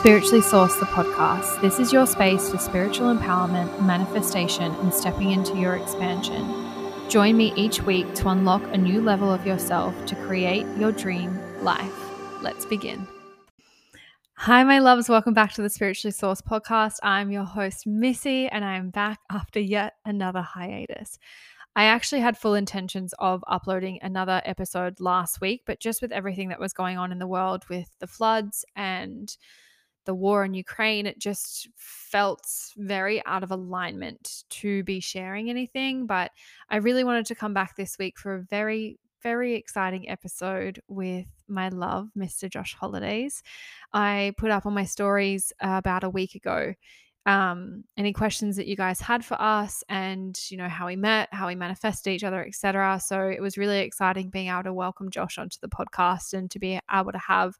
Spiritually Source, the podcast. This is your space for spiritual empowerment, manifestation, and stepping into your expansion. Join me each week to unlock a new level of yourself to create your dream life. Let's begin. Hi, my loves. Welcome back to the Spiritually Source podcast. I'm your host, Missy, and I am back after yet another hiatus. I actually had full intentions of uploading another episode last week, but just with everything that was going on in the world with the floods and the war in Ukraine, it just felt very out of alignment to be sharing anything. But I really wanted to come back this week for a very, very exciting episode with my love, Mr. Josh Holidays. I put up on my stories about a week ago um, any questions that you guys had for us and you know how we met how we manifested each other etc so it was really exciting being able to welcome josh onto the podcast and to be able to have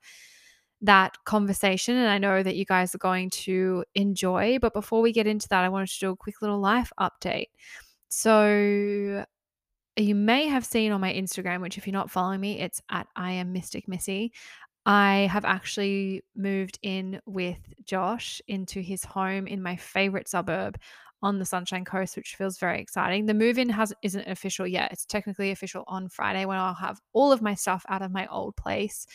that conversation. And I know that you guys are going to enjoy. But before we get into that, I wanted to do a quick little life update. So you may have seen on my Instagram, which if you're not following me, it's at I am Mystic Missy. I have actually moved in with Josh into his home in my favorite suburb on the Sunshine Coast, which feels very exciting. The move in has isn't official yet. It's technically official on Friday when I'll have all of my stuff out of my old place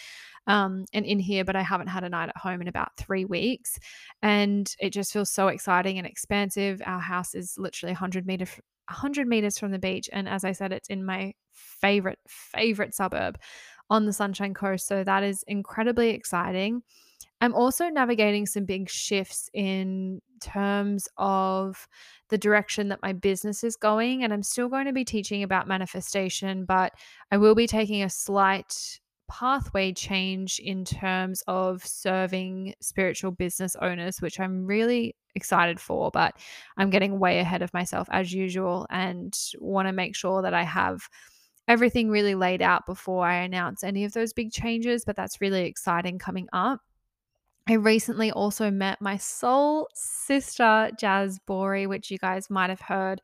um, and in here, but I haven't had a night at home in about three weeks. And it just feels so exciting and expansive. Our house is literally 100 meter, 100 meters from the beach. And as I said, it's in my favorite, favorite suburb on the Sunshine Coast. So that is incredibly exciting. I'm also navigating some big shifts in terms of the direction that my business is going. And I'm still going to be teaching about manifestation, but I will be taking a slight pathway change in terms of serving spiritual business owners, which I'm really excited for, but I'm getting way ahead of myself as usual and want to make sure that I have everything really laid out before I announce any of those big changes. But that's really exciting coming up. I recently also met my soul sister, Jazz Bory, which you guys might have heard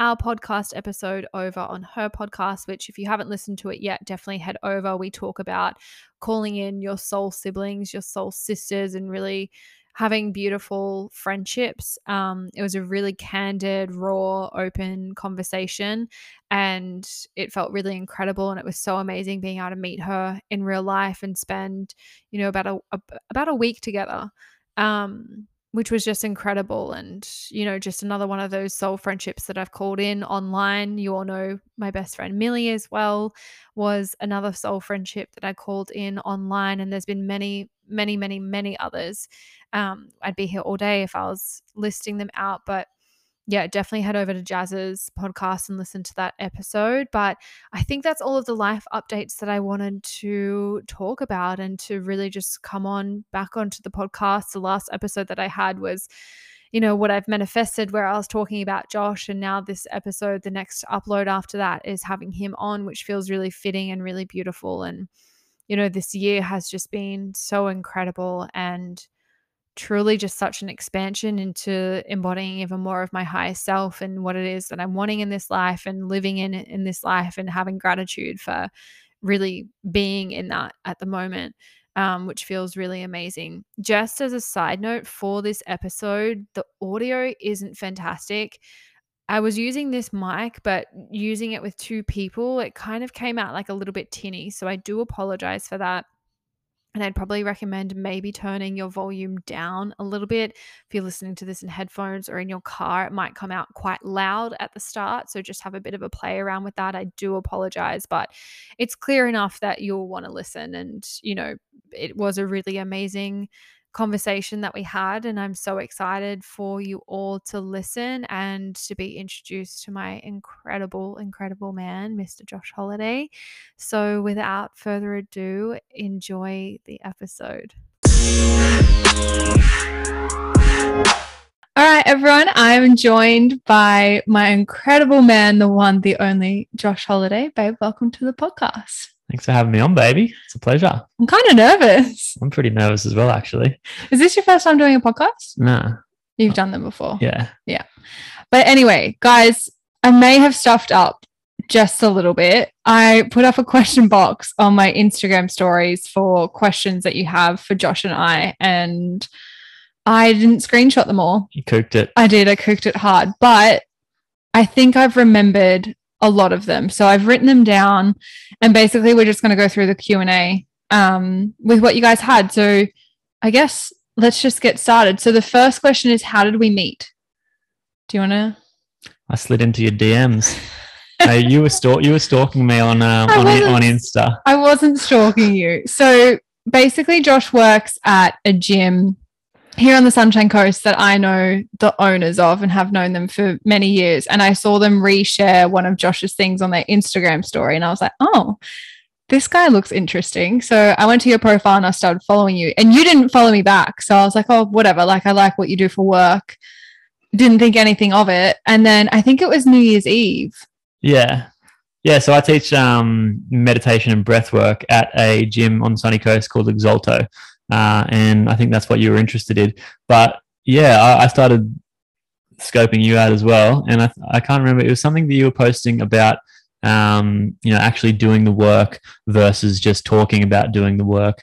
our podcast episode over on her podcast, which, if you haven't listened to it yet, definitely head over. We talk about calling in your soul siblings, your soul sisters, and really having beautiful friendships. Um, it was a really candid, raw, open conversation, and it felt really incredible. And it was so amazing being able to meet her in real life and spend, you know, about a, a about a week together. Um, which was just incredible. And, you know, just another one of those soul friendships that I've called in online. You all know my best friend Millie as well was another soul friendship that I called in online. And there's been many, many, many, many others. Um, I'd be here all day if I was listing them out, but yeah, definitely head over to Jazz's podcast and listen to that episode. But I think that's all of the life updates that I wanted to talk about and to really just come on back onto the podcast. The last episode that I had was, you know, what I've manifested, where I was talking about Josh. And now this episode, the next upload after that is having him on, which feels really fitting and really beautiful. And, you know, this year has just been so incredible. And, truly just such an expansion into embodying even more of my higher self and what it is that I'm wanting in this life and living in in this life and having gratitude for really being in that at the moment. Um, which feels really amazing. Just as a side note for this episode, the audio isn't fantastic. I was using this mic, but using it with two people, it kind of came out like a little bit tinny. So I do apologize for that. And I'd probably recommend maybe turning your volume down a little bit. If you're listening to this in headphones or in your car, it might come out quite loud at the start. So just have a bit of a play around with that. I do apologize, but it's clear enough that you'll want to listen. And, you know, it was a really amazing conversation that we had. And I'm so excited for you all to listen and to be introduced to my incredible, incredible man, Mr. Josh Holiday. So, without further ado, enjoy the episode. All right, everyone. I'm joined by my incredible man, the one, the only Josh Holiday. Babe, welcome to the podcast. Thanks for having me on, baby. It's a pleasure. I'm kind of nervous. I'm pretty nervous as well, actually. Is this your first time doing a podcast? Nah. You've done them before. Yeah. Yeah. But anyway, guys, I may have stuffed up just a little bit. I put up a question box on my Instagram stories for questions that you have for Josh and I, and I didn't screenshot them all. You cooked it. I did. I cooked it hard, but I think I've remembered a lot of them. So I've written them down, and basically we're just going to go through the Q and A um, with what you guys had. So I guess let's just get started. So the first question is, how did we meet? Do you want to? I slid into your DMs. hey, you were stalk you were stalking me on um, on on Insta. I wasn't stalking you. So basically, Josh works at a gym here on the Sunshine Coast that I know the owners of and have known them for many years. And I saw them reshare one of Josh's things on their Instagram story. And I was like, oh, this guy looks interesting. So I went to your profile and I started following you. And you didn't follow me back. So I was like, oh, whatever. Like, I like what you do for work. Didn't think anything of it. And then I think it was New Year's Eve. Yeah. Yeah, so I teach um, meditation and breath work at a gym on Sunny Coast called Exalto. Uh, and I think that's what you were interested in. But yeah, I, I started scoping you out as well. And I, I can't remember, it was something that you were posting about, um, you know, actually doing the work versus just talking about doing the work.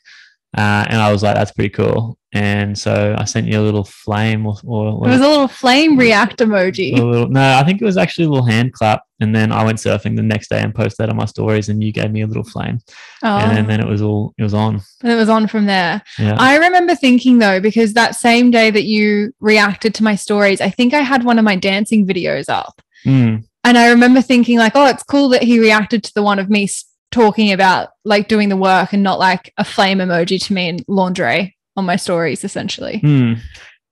Uh, and I was like, that's pretty cool. And so I sent you a little flame or, or It was a little flame react emoji. a little, no, I think it was actually a little hand clap. And then I went surfing the next day and posted that on my stories, and you gave me a little flame, Oh. and then, then it was all it was on. And it was on from there. Yeah, I remember thinking though, because that same day that you reacted to my stories, I think I had one of my dancing videos up. Mm, And I remember thinking, like, oh, it's cool that he reacted to the one of me talking about like doing the work and not like a flame emoji to me in lingerie on my stories, essentially. mm.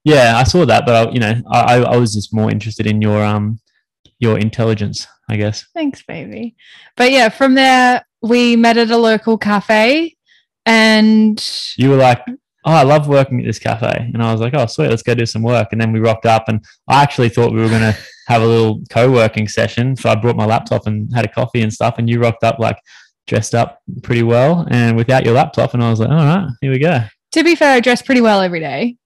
yeah, I saw that, but I, you know, I, I was just more interested in your um your intelligence, I guess. Thanks, baby. But yeah, from there, we met at a local cafe and You were like, "Oh, I love working at this cafe," and I was like, "Oh, sweet, let's go do some work." And then we rocked up, and I actually thought we were gonna have a little co-working session. So I brought my laptop and had a coffee and stuff, and you rocked up like dressed up pretty well and without your laptop, and I was like, "All right, here we go." to be fair, I dress pretty well every day.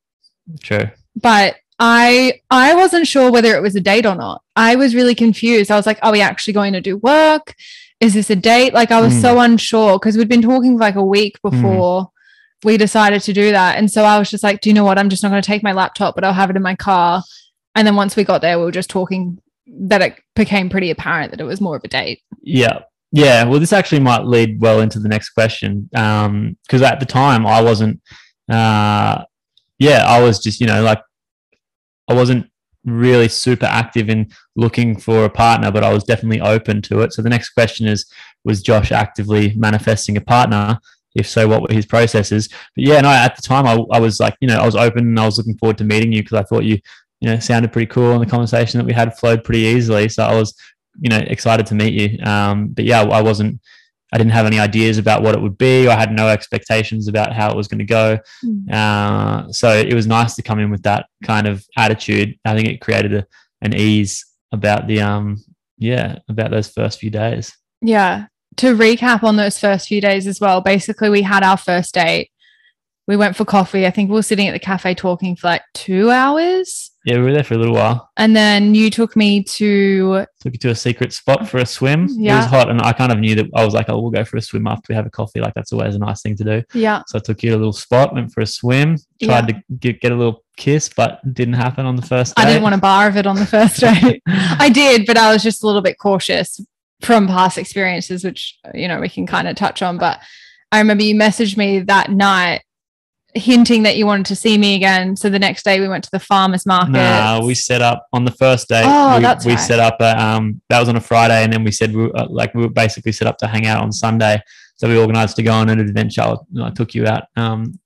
True. but I I wasn't sure whether it was a date or not. I was really confused. I was like, are we actually going to do work? Is this a date? Like I was Mm. so unsure because we'd been talking for like a week before we decided to do that. And so I was just like, do you know what? I'm just not going to take my laptop, but I'll have it in my car. And then once we got there, we were just talking that it became pretty apparent that it was more of a date. Yeah. Yeah. Well, this actually might lead well into the next question. Um, because at the time I wasn't, uh, yeah, I was just, you know, like I wasn't really super active in looking for a partner, but I was definitely open to it. So the next question is, was Josh actively manifesting a partner? If so, what were his processes? But yeah, no, at the time I, I was like, you know, I was open and I was looking forward to meeting you because I thought you, you know, sounded pretty cool and the conversation that we had flowed pretty easily. So I was, you know, excited to meet you. Um, but yeah, I wasn't, I didn't have any ideas about what it would be. I had no expectations about how it was going to go. Uh, so it was nice to come in with that kind of attitude. I think it created a, an ease about the, um, yeah, about those first few days. Yeah. To recap on those first few days as well, basically, we had our first date. We went for coffee. I think we were sitting at the cafe talking for like two hours. Yeah, we were there for a little while. And then you took me to, Took you to a secret spot for a swim. Yeah. It was hot, and I kind of knew that I was like, "Oh, we'll go for a swim after we have a coffee." Like that's always a nice thing to do. yeah, So I took you to a little spot, went for a swim, tried to get, get a little kiss, but didn't happen on the first. I didn't want a bar of it on the first date. I did, but I was just a little bit cautious from past experiences, which, you know, we can kind of touch on. But I remember you messaged me that night hinting that you wanted to see me again. So the next day we went to the farmer's market. Nah, we set up on the first day. Oh, we, that's we right. set up. A, um, that was on a Friday, and then we said we were, uh, like we were basically set up to hang out on Sunday. So we organised to go on an adventure. I, I took you out. Um,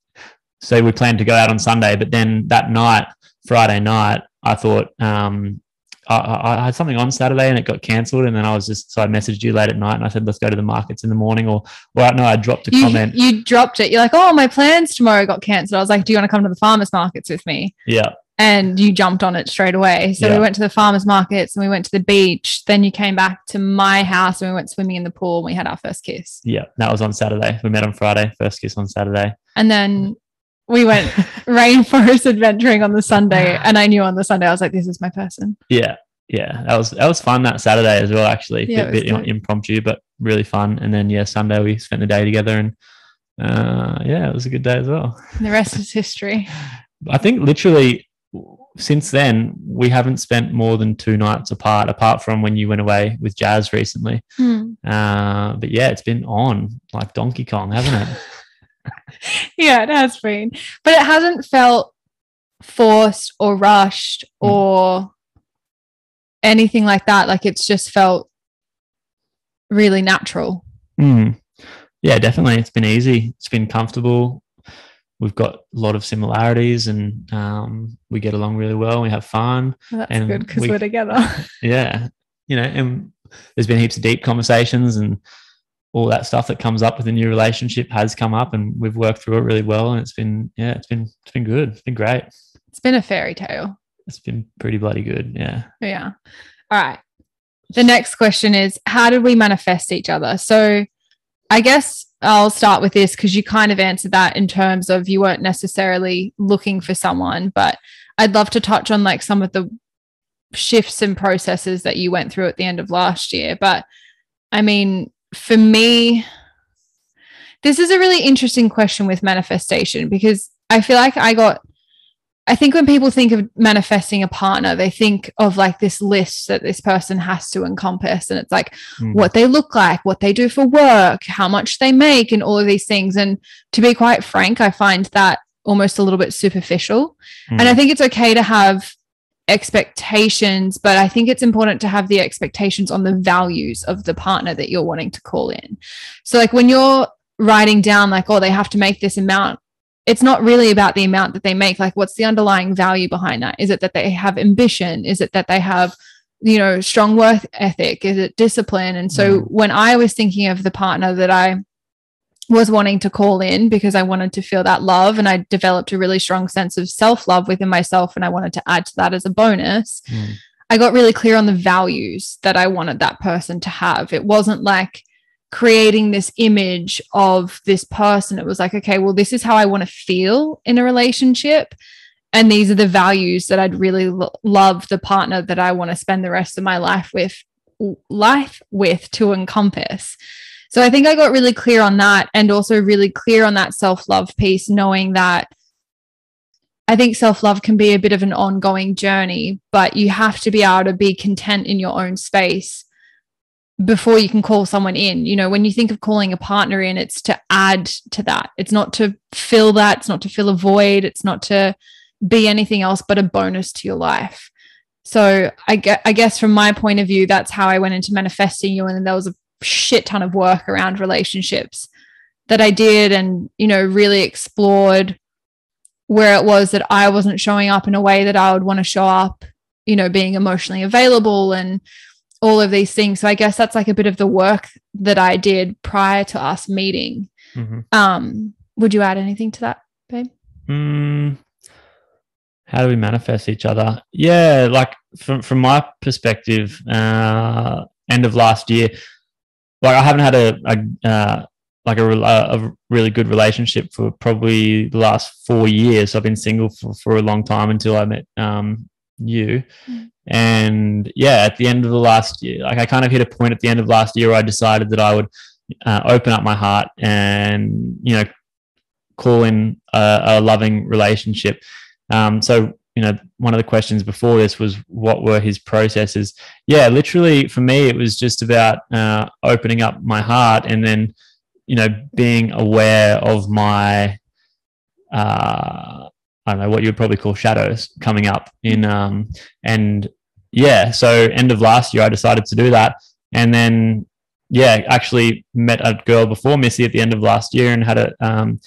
so we planned to go out on Sunday, but then that night, Friday night, I thought um, I, I had something on Saturday and it got cancelled, and then I was just so I messaged you late at night and I said let's go to the markets in the morning, or or no, I dropped a you, comment. you dropped it. You're like, oh, my plans tomorrow got cancelled. I was like, do you want to come to the farmer's markets with me? yeah, And you jumped on it straight away. So Yeah. we went to the farmer's markets and we went to the beach. Then you came back to my house and we went swimming in the pool and we had our first kiss. yeah, that was on Saturday. We met on Friday, first kiss on Saturday. And then we went rainforest adventuring on the Sunday. And I knew on the Sunday, I was like, this is my person. Yeah. yeah, that was that was fun that Saturday as well. Actually, Yeah, bit, was bit impromptu, but really fun. And then yeah, Sunday we spent the day together, and uh, yeah, it was a good day as well. The rest is history. I think literally since then we haven't spent more than two nights apart, apart from when you went away with Jazz recently. Hmm. Uh, but yeah, it's been on like Donkey Kong, hasn't it? Yeah, it has been. But it hasn't felt forced or rushed Mm. or anything like that. Like it's just felt really natural. Mm. Yeah, definitely. It's been easy. It's been comfortable. We've got a lot of similarities, and um, we get along really well. We have fun. Well, that's And good because we- we're together. Yeah, you know, and there's been heaps of deep conversations, and all that stuff that comes up with a new relationship has come up, and we've worked through it really well. And it's been, yeah, it's been, it's been good. It's been great. it's been a fairy tale. It's been pretty bloody good. Yeah. Yeah. All right. The next question is How did we manifest each other? So I guess I'll start with this because you kind of answered that in terms of you weren't necessarily looking for someone, but I'd love to touch on like some of the shifts and processes that you went through at the end of last year. But I mean, for me, this is a really interesting question with manifestation because I feel like I got I think when people think of manifesting a partner, they think of like this list that this person has to encompass. And it's like Mm. what they look like, what they do for work, how much they make, and all of these things. And to be quite frank, I find that almost a little bit superficial. And I Mm. think it's okay to have expectations, but I think it's important to have the expectations on the values of the partner that you're wanting to call in. So, like when you're writing down, like, oh, they have to make this amount, it's not really about the amount that they make. Like, what's the underlying value behind that? Is it that they have ambition? Is it that they have, you know, strong work ethic? Is it discipline? And so, Mm. when I was thinking of the partner that I was wanting to call in because I wanted to feel that love and I developed a really strong sense of self love within myself and I wanted to add to that as a bonus. Mm. I got really clear on the values that I wanted that person to have. It wasn't like creating this image of this person. It was like, okay, well, this is how I want to feel in a relationship. And these are the values that I'd really lo- love the partner that I want to spend the rest of my life with life with to encompass. So I think I got really clear on that and also really clear on that self-love piece knowing that I think self-love can be a bit of an ongoing journey, but you have to be able to be content in your own space before you can call someone in. You know, when you think of calling a partner in, it's to add to that. It's not to fill that, it's not to fill a void, it's not to be anything else but a bonus to your life. So I get I guess from my point of view, that's how I went into manifesting you. And then there was a shit ton of work around relationships that I did and, you know, really explored where it was that I wasn't showing up in a way that I would want to show up, you know, being emotionally available and all of these things. So I guess that's like a bit of the work that I did prior to us meeting. Mhm. Um, would you add anything to that, babe? Mm, how do we manifest each other? Yeah, like from from my perspective, uh, end of last year, like I haven't had a, a uh, like a, a really good relationship for probably the last four years. I've been single for, for a long time until I met um, you. Mm. And yeah, at the end of the last year, like I kind of hit a point at the end of last year where I decided that I would uh, open up my heart and, you know, call in a, a loving relationship. Um, so, you know, one of the questions before this was what were his processes? Yeah, literally for me, it was just about uh, opening up my heart and then, you know, being aware of my, uh, I don't know what you would probably call shadows coming up in, um, and yeah, so end of last year, I decided to do that. And then, yeah, actually met a girl before Missy at the end of last year and had a, um,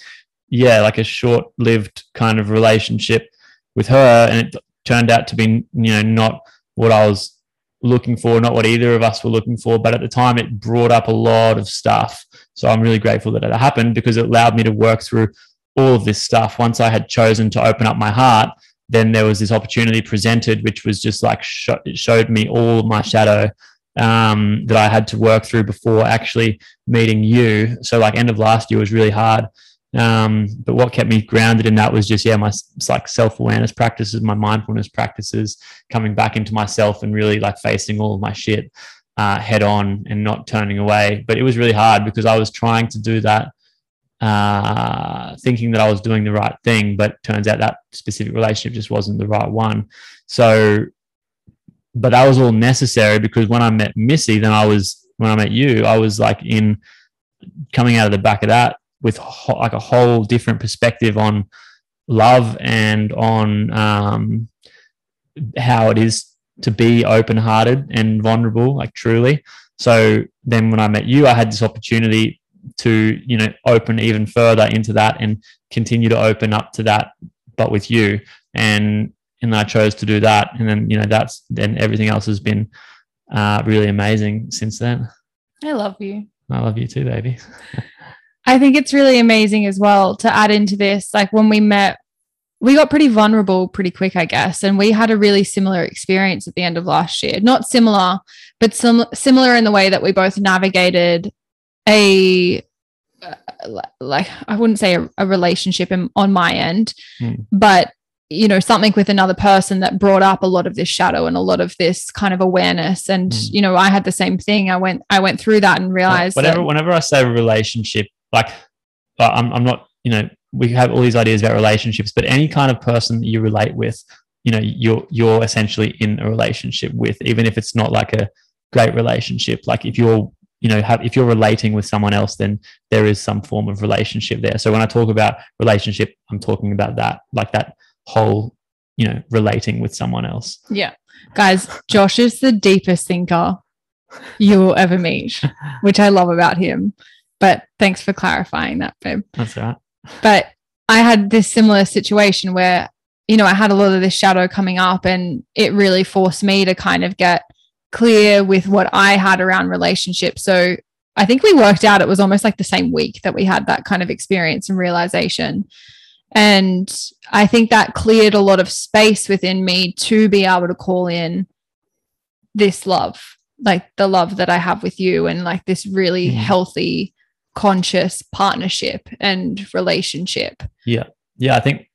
yeah, like a short lived kind of relationship with her. And it turned out to be, you know, not what I was looking for, not what either of us were looking for. But at the time, it brought up a lot of stuff. So I'm really grateful that it happened because it allowed me to work through all of this stuff. Once I had chosen to open up my heart, then there was this opportunity presented, which was just like sh- it showed me all my shadow um, that I had to work through before actually meeting you. So like end of last year was really hard Um, but what kept me grounded in that was just yeah, my like self awareness practices, my mindfulness practices, coming back into myself and really like facing all of my shit uh, head on and not turning away. But it was really hard because I was trying to do that, uh, thinking that I was doing the right thing, but turns out that specific relationship just wasn't the right one. So, but that was all necessary because when I met Missy, then I was when I met you, I was like in coming out of the back of that with ho- like a whole different perspective on love and on um, how it is to be open hearted and vulnerable, like truly. So then when I met you, I had this opportunity to, you know, open even further into that and continue to open up to that, but with you. And and I chose to do that. And then, you know, that's then everything else has been uh, really amazing since then. I love you. I love you too, baby. I think it's really amazing as well to add into this. Like when we met, we got pretty vulnerable pretty quick, I guess. And we had a really similar experience at the end of last year. Not similar, but sim- similar in the way that we both navigated a, uh, like, I wouldn't say a, a relationship in, on my end, mm. but you know something with another person that brought up a lot of this shadow and a lot of this kind of awareness and mm. you know i had the same thing i went i went through that and realized whenever that, whenever i say relationship like uh, I'm, I'm not you know we have all these ideas about relationships but any kind of person that you relate with you know you're you're essentially in a relationship with even if it's not like a great relationship. Like if you're you know have if you're relating with someone else then there is some form of relationship there. So when i talk about relationship i'm talking about that like that whole you know relating with someone else. Yeah. Guys josh is the deepest thinker you will ever meet which i love about him but thanks for clarifying that, babe. That's right. But I had this similar situation where, you know, I had a lot of this shadow coming up and it really forced me to kind of get clear with what I had around relationships. So I think we worked out it was almost like the same week that we had that kind of experience and realization. And I think that cleared a lot of space within me to be able to call in this love, like the love that I have with you, and like this really mm. healthy conscious partnership and relationship. Yeah. Yeah. I think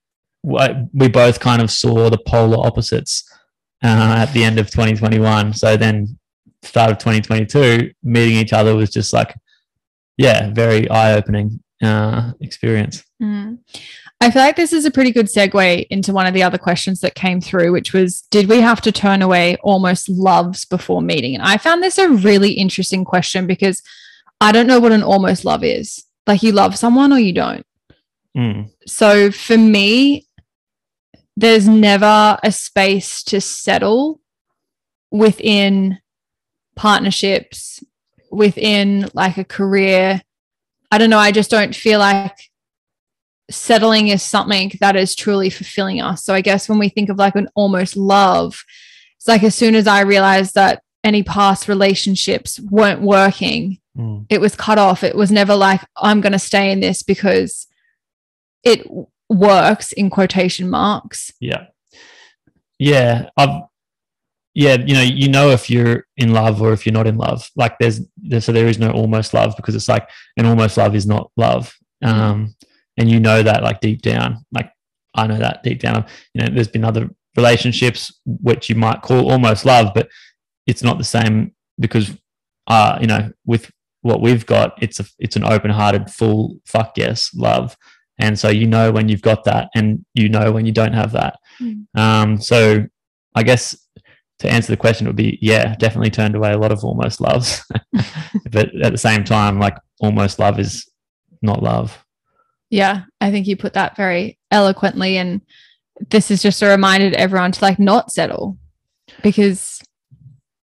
we both kind of saw the polar opposites uh, at the end of 2021. So then, start of 2022, meeting each other was just like, yeah, very eye opening uh, experience. Mm. I feel like this is a pretty good segue into one of the other questions that came through, which was Did we have to turn away almost loves before meeting? And I found this a really interesting question because I don't know what an almost love is. Like you love someone or you don't. Mm. So for me, there's never a space to settle within partnerships, within like a career. I don't know. I just don't feel like settling is something that is truly fulfilling us. So I guess when we think of like an almost love, it's like as soon as I realized that any past relationships weren't working, Mm. It was cut off. It was never like, I'm going to stay in this because it works in quotation marks. Yeah. Yeah. I've, yeah, you know, you know if you're in love or if you're not in love. Like there's, there's so there is no almost love because it's like an almost love is not love. Um, and you know that like deep down. Like I know that deep down. You know, there's been other relationships which you might call almost love, but it's not the same because uh, you know, with what we've got, it's a it's an open hearted, full fuck yes love. And so you know when you've got that, and you know when you don't have that. Mm. Um, so I guess to answer the question, it would be yeah, definitely turned away a lot of almost loves, but at the same time, like almost love is not love. Yeah, I think you put that very eloquently, and this is just a reminder to everyone to like not settle because.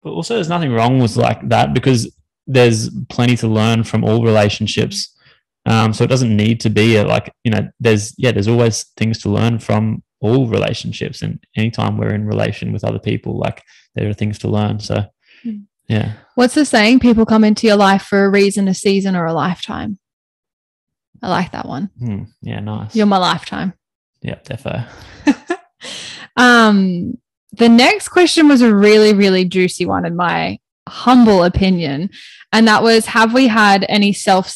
But also, there's nothing wrong with like that because there's plenty to learn from all relationships. Um, so it doesn't need to be a, like, you know, there's, yeah, there's always things to learn from all relationships. And anytime we're in relation with other people, like there are things to learn. So, hmm. yeah. What's the saying? People come into your life for a reason, a season, or a lifetime. I like that one. Hmm. Yeah, nice. You're my lifetime. Yeah, defo. um, the next question was a really, really juicy one in my humble opinion. And that was Have we had any self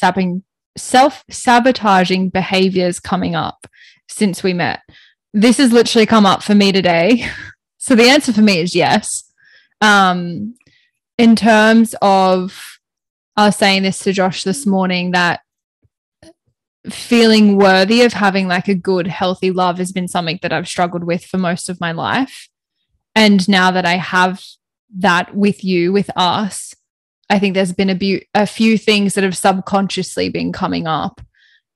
self sabotaging behaviors coming up since we met? This has literally come up for me today. So the answer for me is yes. Um, in terms of, I was saying this to Josh this morning that feeling worthy of having like a good, healthy love has been something that I've struggled with for most of my life. And now that I have that with you, with us, I think there's been a, bu- a few things that have subconsciously been coming up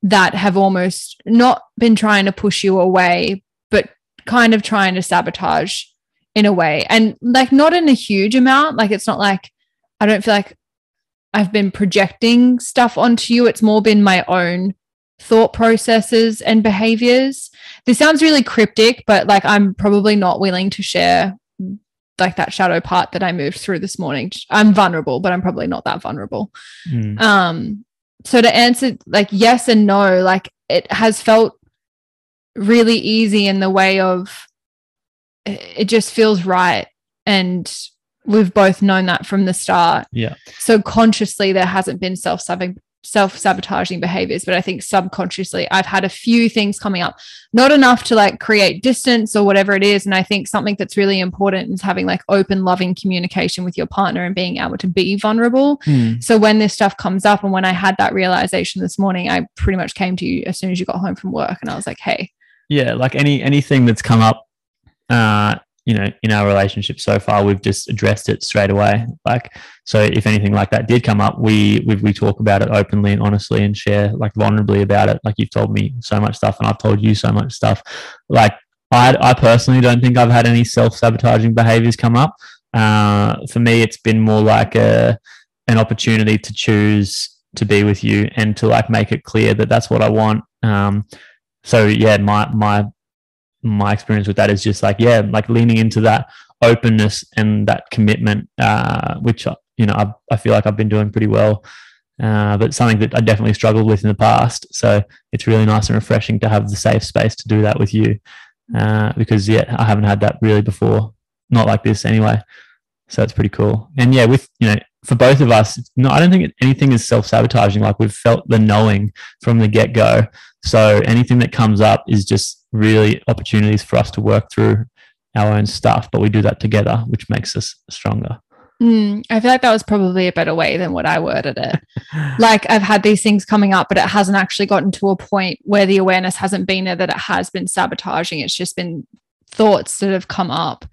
that have almost not been trying to push you away, but kind of trying to sabotage in a way. And like not in a huge amount. Like it's not like I don't feel like I've been projecting stuff onto you. It's more been my own thought processes and behaviors. This sounds really cryptic, but like I'm probably not willing to share like that shadow part that I moved through this morning. I'm vulnerable, but I'm probably not that vulnerable. Mm. Um so to answer like yes and no, like it has felt really easy in the way of it just feels right and we've both known that from the start. Yeah. So consciously there hasn't been self self-sabotaging behaviors but i think subconsciously i've had a few things coming up. Not enough to like create distance or whatever it is and i think something that's really important is having like open loving communication with your partner and being able to be vulnerable. Mm. so when this stuff comes up and when i had that realization this morning i pretty much came to you as soon as you got home from work and i was like hey. Yeah like any anything that's come up uh you know, in our relationship so far, we've just addressed it straight away. Like, so if anything like that did come up, we we, we talk about it openly and honestly and share like vulnerably about it. Like you've told me so much stuff, and I've told you so much stuff. Like I, I personally don't think I've had any self sabotaging behaviors come up. Uh, for me, it's been more like a an opportunity to choose to be with you and to like make it clear that that's what I want. Um, so yeah, my my my experience with that is just like yeah like leaning into that openness and that commitment uh, which uh, you know I, I feel like i've been doing pretty well uh, but something that i definitely struggled with in the past. So it's really nice and refreshing to have the safe space to do that with you uh, because yeah i haven't had that really before. Not like this anyway. So it's pretty cool. And yeah with you know for both of us no i don't think anything is self-sabotaging like we've felt the knowing from the get-go so anything that comes up is just really opportunities for us to work through our own stuff, but we do that together, which makes us stronger. Mm, I feel like that was probably a better way than what I worded it. like I've had these things coming up, but it hasn't actually gotten to a point where the awareness hasn't been there that it has been sabotaging. It's just been thoughts that have come up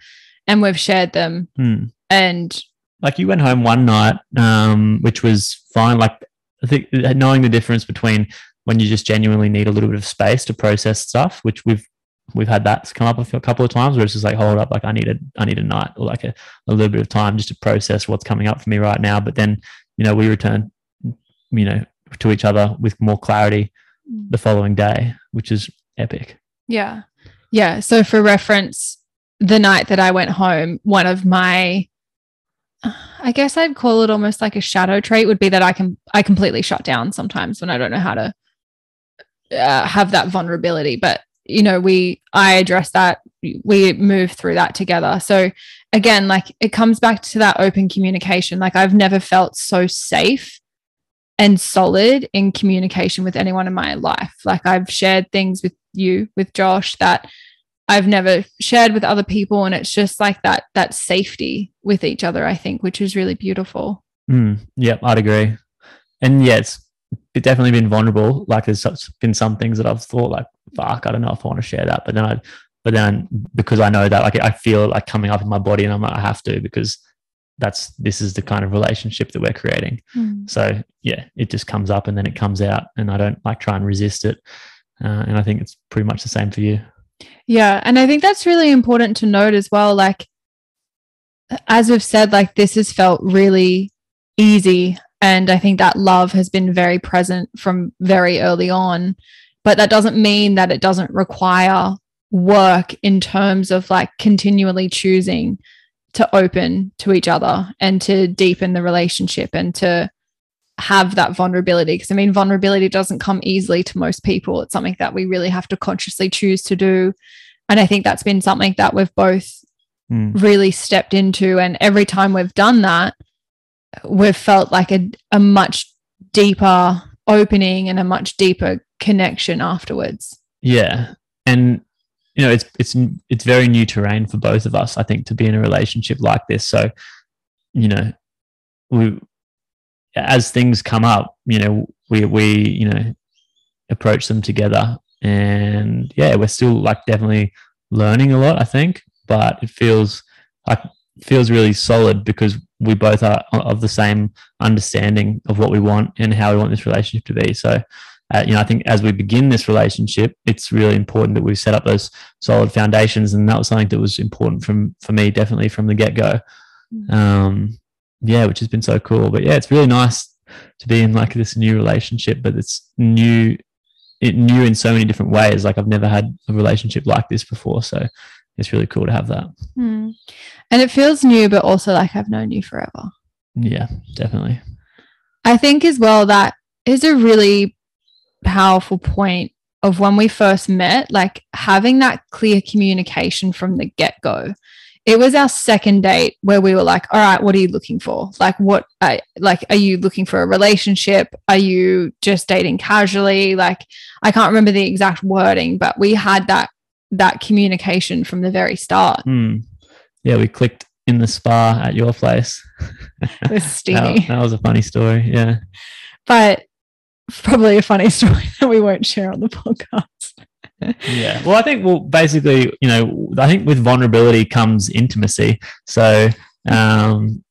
and we've shared them. Mm. And like you went home one night, um, which was fine. Like I think knowing the difference between when you just genuinely need a little bit of space to process stuff, which we've we've had that come up a couple of times where it's just like hold up like i need a i need a night or like a, a little bit of time just to process what's coming up for me right now but then you know we return you know to each other with more clarity mm. the following day which is epic yeah yeah so for reference the night that i went home one of my i guess i'd call it almost like a shadow trait would be that i can i completely shut down sometimes when i don't know how to uh, have that vulnerability. But you know we i address that we move through that together. So again like it comes back to that open communication. Like i've never felt so safe and solid in communication with anyone in my life. Like i've shared things with you with josh that i've never shared with other people and it's just like that that safety with each other i think which is really beautiful mm, yeah i'd agree and yeah it's it's definitely been vulnerable. Like there's been some things that I've thought like, fuck, I don't know if I want to share that. But then I, but then because I know that, like I feel like coming up in my body, and I'm like, I have to because that's this is the kind of relationship that we're creating. Mm. So yeah, it just comes up and then it comes out, and I don't like try and resist it. Uh, and I think it's pretty much the same for you. Yeah, and I think that's really important to note as well. Like as we've said, like this has felt really easy and I think that love has been very present from very early on. But that doesn't mean that it doesn't require work in terms of like continually choosing to open to each other and to deepen the relationship and to have that vulnerability. Because I mean, vulnerability doesn't come easily to most people. It's something that we really have to consciously choose to do. And I think that's been something that we've both mm. really stepped into. And every time we've done that, we've felt like a, a much deeper opening and a much deeper connection afterwards. Yeah. And you know, it's it's it's very new terrain for both of us, I think, to be in a relationship like this. So, you know, we as things come up, you know, we we, you know, approach them together. And yeah, we're still like definitely learning a lot, I think, but it feels like feels really solid because we both are of the same understanding of what we want and how we want this relationship to be. So, uh, you know, I think as we begin this relationship, it's really important that we set up those solid foundations, and that was something that was important from for me, definitely from the get go. Mm. Um, yeah, which has been so cool. But yeah, it's really nice to be in like this new relationship, but it's new, it new in so many different ways. Like I've never had a relationship like this before, so it's really cool to have that. Mm. And it feels new, but also like I've known you forever. Yeah, definitely. I think as well that is a really powerful point of when we first met, like having that clear communication from the get go. It was our second date where we were like, all right, what are you looking for? Like, what, uh, like, are you looking for a relationship? Are you just dating casually? Like, I can't remember the exact wording, but we had that that communication from the very start. Mm. Yeah, we clicked in the spa at your place. It was steamy. that, that was a funny story. Yeah. But probably a funny story that we won't share on the podcast. Yeah. Well, I think, well, basically, you know, I think with vulnerability comes intimacy. So, um,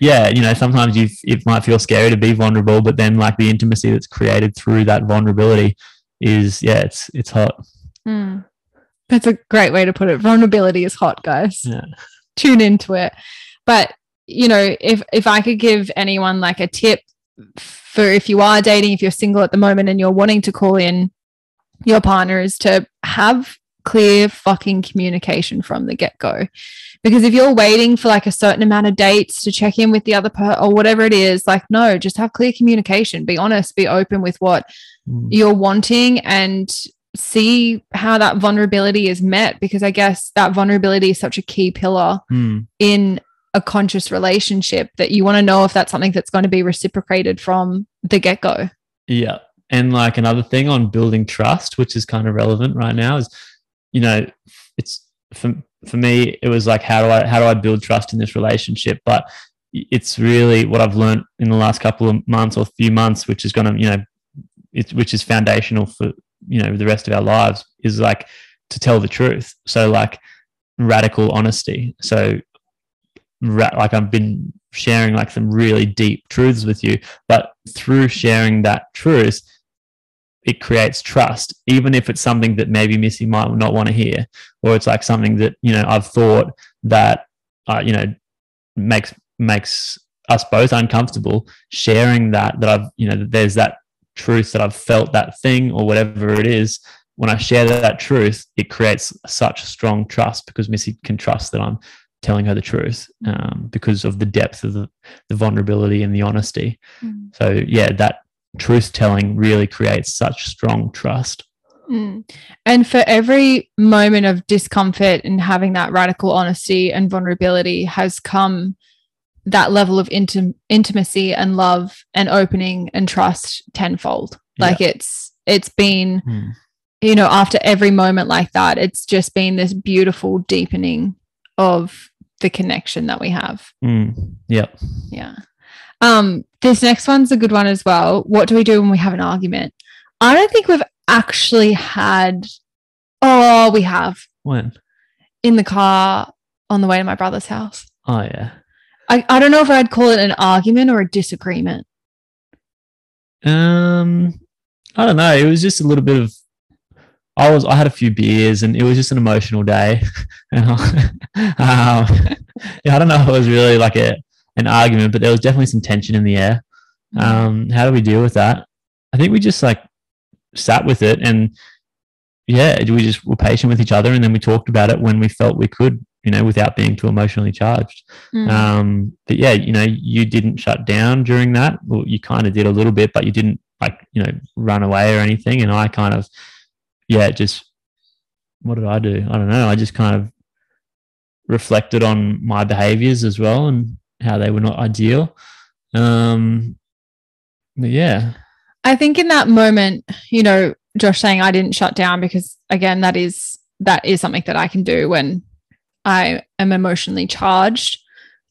yeah, you know, sometimes you it might feel scary to be vulnerable, but then like the intimacy that's created through that vulnerability is, yeah, it's it's hot. Mm. That's a great way to put it. Vulnerability is hot, guys. Yeah. Tune into it. But you know, if if I could give anyone like a tip for if you are dating, if you're single at the moment and you're wanting to call in your partner is to have clear fucking communication from the get go. Because if you're waiting for like a certain amount of dates to check in with the other person or whatever it is, like, no, just have clear communication. Be honest, be open with what mm. you're wanting and see how that vulnerability is met because I guess that vulnerability is such a key pillar mm. in a conscious relationship that you want to know if that's something that's going to be reciprocated from the get go. Yeah. And like another thing on building trust, which is kind of relevant right now, is you know, it's for for me, it was like how do I how do I build trust in this relationship? But it's really what I've learned in the last couple of months or few months, which is going to you know, it's which is foundational for you know the rest of our lives is like to tell the truth so like radical honesty so ra- like i've been sharing like some really deep truths with you but through sharing that truth it creates trust even if it's something that maybe missy might not want to hear or it's like something that you know i've thought that uh, you know makes makes us both uncomfortable sharing that that i've you know there's that truth that I've felt that thing or whatever it is, when I share that truth, it creates such strong trust because Missy can trust that I'm telling her the truth um, because of the depth of the, the vulnerability and the honesty. Mm. So, yeah, that truth telling really creates such strong trust. Mm. And for every moment of discomfort and having that radical honesty and vulnerability has come that level of intim- intimacy and love and opening and trust tenfold. Like yeah. it's it's been mm. you know after every moment like that it's just been this beautiful deepening of the connection that we have. Mm. Yep. Yeah. Um this next one's a good one as well. What do we do when we have an argument? I don't think we've actually had oh, we have. When? In the car on the way to my brother's house. Oh yeah. I, I don't know if I'd call it an argument or a disagreement. Um, I don't know. It was just a little bit of. I was. I had a few beers, and it was just an emotional day. um, yeah, I don't know if it was really like a an argument, but there was definitely some tension in the air. Mm. Um, how do we deal with that? I think we just like sat with it, and yeah, we just were patient with each other, and then we talked about it when we felt we could you know, without being too emotionally charged. Mm. Um, but yeah, you know, you didn't shut down during that. Well, you kind of did a little bit, but you didn't like, you know, run away or anything. And I kind of, yeah, just, what did I do? I don't know. I just kind of reflected on my behaviors as well and how they were not ideal. Um, but yeah, I think in that moment, you know, Josh saying I didn't shut down because again, that is that is something that I can do when I am emotionally charged.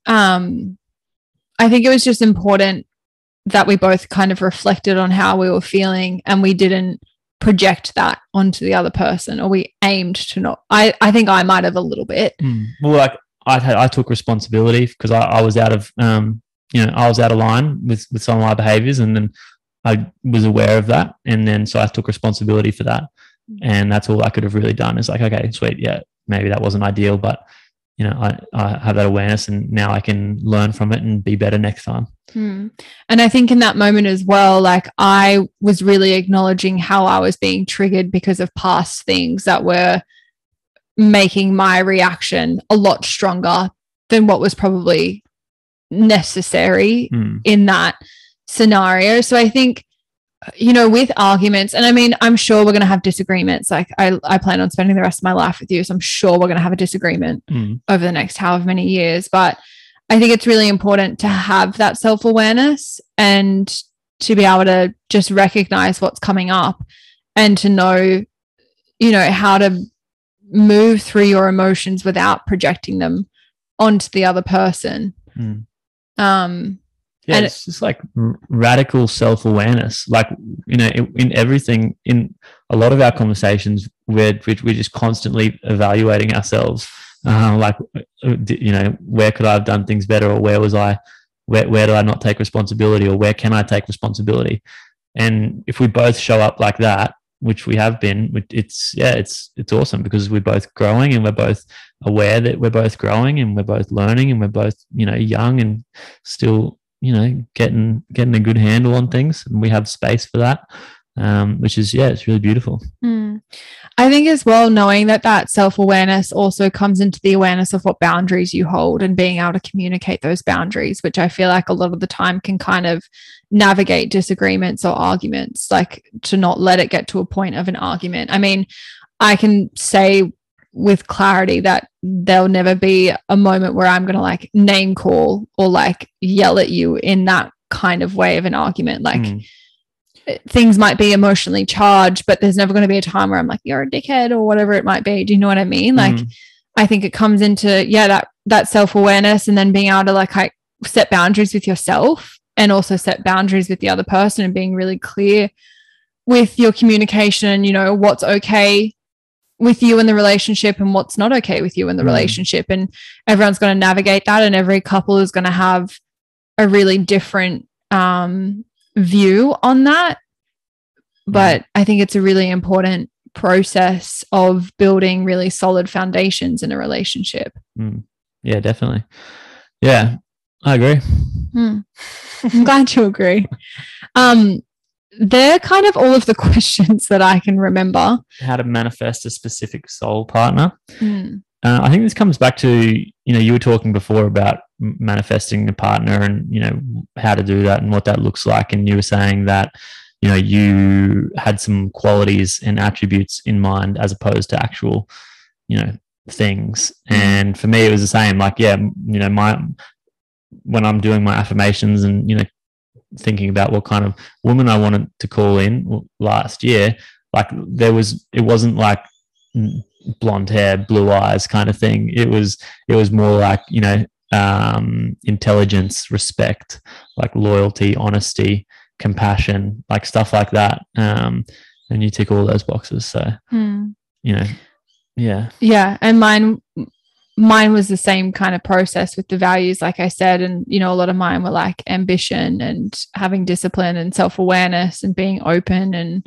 Um, I think it was just important that we both kind of reflected on how we were feeling and we didn't project that onto the other person or we aimed to not I, I think I might have a little bit. Mm. Well, like I had, I took responsibility because I, I was out of, um, you know, I was out of line with with some of my behaviors, and then I was aware of that, and then so I took responsibility for that, and that's all I could have really done. Is like, okay, sweet, yeah, maybe that wasn't ideal, but you know, I, I have that awareness, and now I can learn from it and be better next time. Hmm. And I think in that moment as well, like I was really acknowledging how I was being triggered because of past things that were making my reaction a lot stronger than what was probably necessary Mm. in that scenario. So I think, you know, with arguments, and I mean, I'm sure we're going to have disagreements. Like, I, I plan on spending the rest of my life with you. So I'm sure we're going to have a disagreement Mm. over the next however many years. But I think it's really important to have that self awareness and to be able to just recognize what's coming up and to know, you know, how to move through your emotions without projecting them onto the other person. Mm. Um, Yeah, And- it's just like r- radical self awareness. Like you know, in, in everything, in a lot of our conversations, we're we're just constantly evaluating ourselves. Uh, like uh, you know, where could I have done things better, or where was I? Where where do I not take responsibility, or where can I take responsibility? And if we both show up like that, which we have been, it's yeah, it's it's awesome because we're both growing and we're both aware that we're both growing and we're both learning and we're both you know young and still you know getting getting a good handle on things and we have space for that um which is yeah it's really beautiful Mm. I think as well, knowing that that self awareness also comes into the awareness of what boundaries you hold and being able to communicate those boundaries, which I feel like a lot of the time can kind of navigate disagreements or arguments, like to not let it get to a point of an argument. I mean, I can say with clarity that there'll never be a moment where I'm going to like name call or like yell at you in that kind of way of an argument. Like, Mm. Things might be emotionally charged, but there's never going to be a time where I'm like, you're a dickhead or whatever it might be. Do you know what I mean? Like, Mm. I think it comes into, yeah, that, that self awareness and then being able to like, like set boundaries with yourself and also set boundaries with the other person and being really clear with your communication, you know, what's okay with you in the relationship and what's not okay with you in the Mm. relationship. And everyone's going to navigate that. And every couple is going to have a really different um, view on that. But I think it's a really important process of building really solid foundations in a relationship. Mm. yeah definitely yeah i agree Hmm. I'm glad you agree. Um, they're kind of all of the questions that I can remember. how to manifest a specific soul partner Hmm. uh, i think this comes back to you know you were talking before about manifesting a partner and you know how to do that and what that looks like. And you were saying that you know you had some qualities and attributes in mind as opposed to actual you know things. And for me it was the same. Like yeah you know my when i'm doing my affirmations and you know thinking about what kind of woman i wanted to call in last year like there was it wasn't like mm, blonde hair blue eyes kind of thing. It was it was more like you know um intelligence respect like loyalty honesty compassion like stuff like that. Um and you tick all those boxes so Hmm. you know yeah. Yeah, and mine mine was the same kind of process with the values like I said and you know a lot of mine were like ambition and having discipline and self-awareness and being open and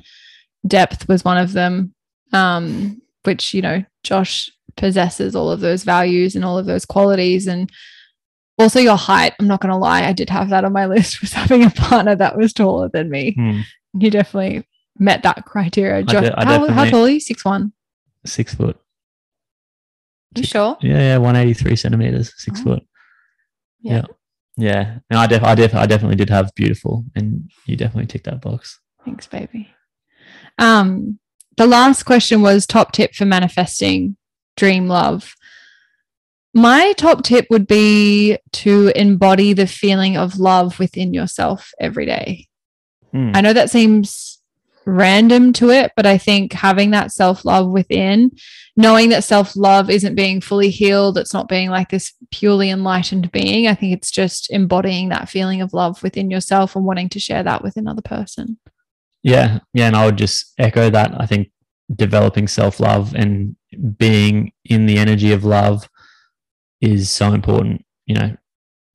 depth was one of them. Um which you know Josh possesses all of those values and all of those qualities and also your height i'm not going to lie i did have that on my list was having a partner that was taller than me Hmm. you definitely met that criteria Josh, de- I how, how tall are you six one six foot you sure yeah yeah 183 centimeters six Oh. foot Yeah. yeah yeah no, I, def- I, def- I definitely did have beautiful and you definitely ticked that box Thanks, baby. Um, the last question was top tip for manifesting dream love. My top tip would be to embody the feeling of love within yourself every day. Mm. I know that seems random to it, but I think having that self love within, knowing that self love isn't being fully healed, it's not being like this purely enlightened being. I think it's just embodying that feeling of love within yourself and wanting to share that with another person. Yeah, yeah, and I would just echo that. I think developing self love and being in the energy of love is so important. You know,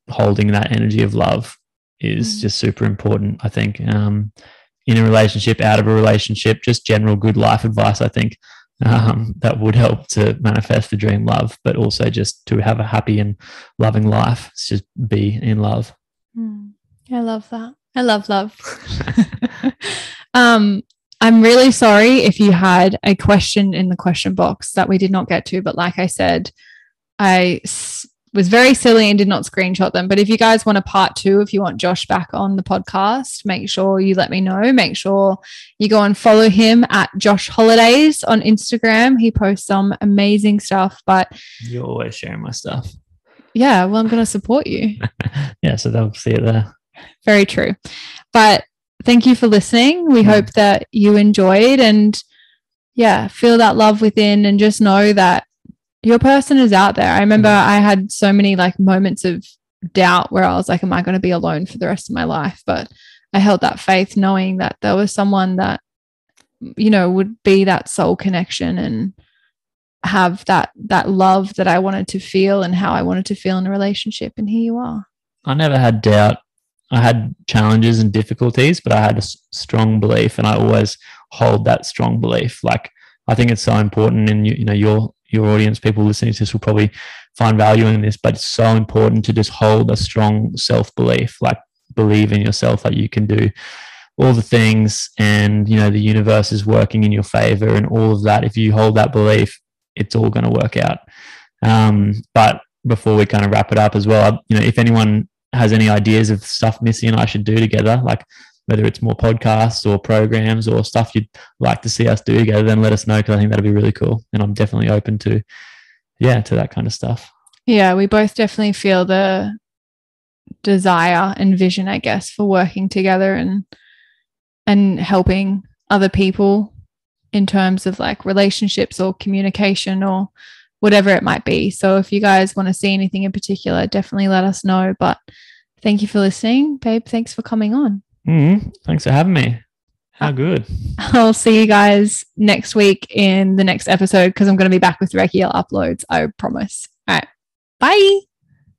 holding that energy of love is Mm. just super important. I think um, in a relationship, out of a relationship, just general good life advice. I think um, that would help to manifest the dream love, but also just to have a happy and loving life. It's just be in love. I love that. I love love. um, I'm really sorry if you had a question in the question box that we did not get to, but like I said, I s- was very silly and did not screenshot them. But if you guys want a part two, if you want Josh back on the podcast, make sure you let me know. Make sure you go and follow him at Josh Holidays on Instagram. He posts some amazing stuff. But You're always sharing my stuff. yeah, well, I'm going to support you. Yeah, so they'll see it there. Very true. But thank you for listening. We Mm. hope that you enjoyed and yeah, feel that love within and just know that your person is out there. I remember Mm. I had so many like moments of doubt where I was like, am I going to be alone for the rest of my life? But I held that faith knowing that there was someone that, you know, would be that soul connection and have that that love that I wanted to feel and how I wanted to feel in a relationship. And here you are. I never had doubt. I had challenges and difficulties, but I had a s- strong belief, and I always hold that strong belief. Like I think it's so important, and you, you know your your audience, people listening to this, will probably find value in this. But it's so important to just hold a strong self belief, like believe in yourself that you can do all the things, and you know the universe is working in your favor, and all of that. If you hold that belief, it's all going to work out. Um, but before we kind of wrap it up as well, you know, if anyone has any ideas of stuff Missy and I should do together, like whether it's more podcasts or programs or stuff you'd like to see us do together, then let us know because I think that'd be really cool. And I'm definitely open to, yeah, to that kind of stuff. Yeah, we both definitely feel the desire and vision, I guess, for working together and and helping other people in terms of like relationships or communication or whatever it might be. So if you guys want to see anything in particular, definitely let us know. But thank you for listening, babe. Thanks for coming on. Mm, thanks for having me. How good. I'll see you guys next week in the next episode because I'm going to be back with regular uploads. I promise. All right. Bye.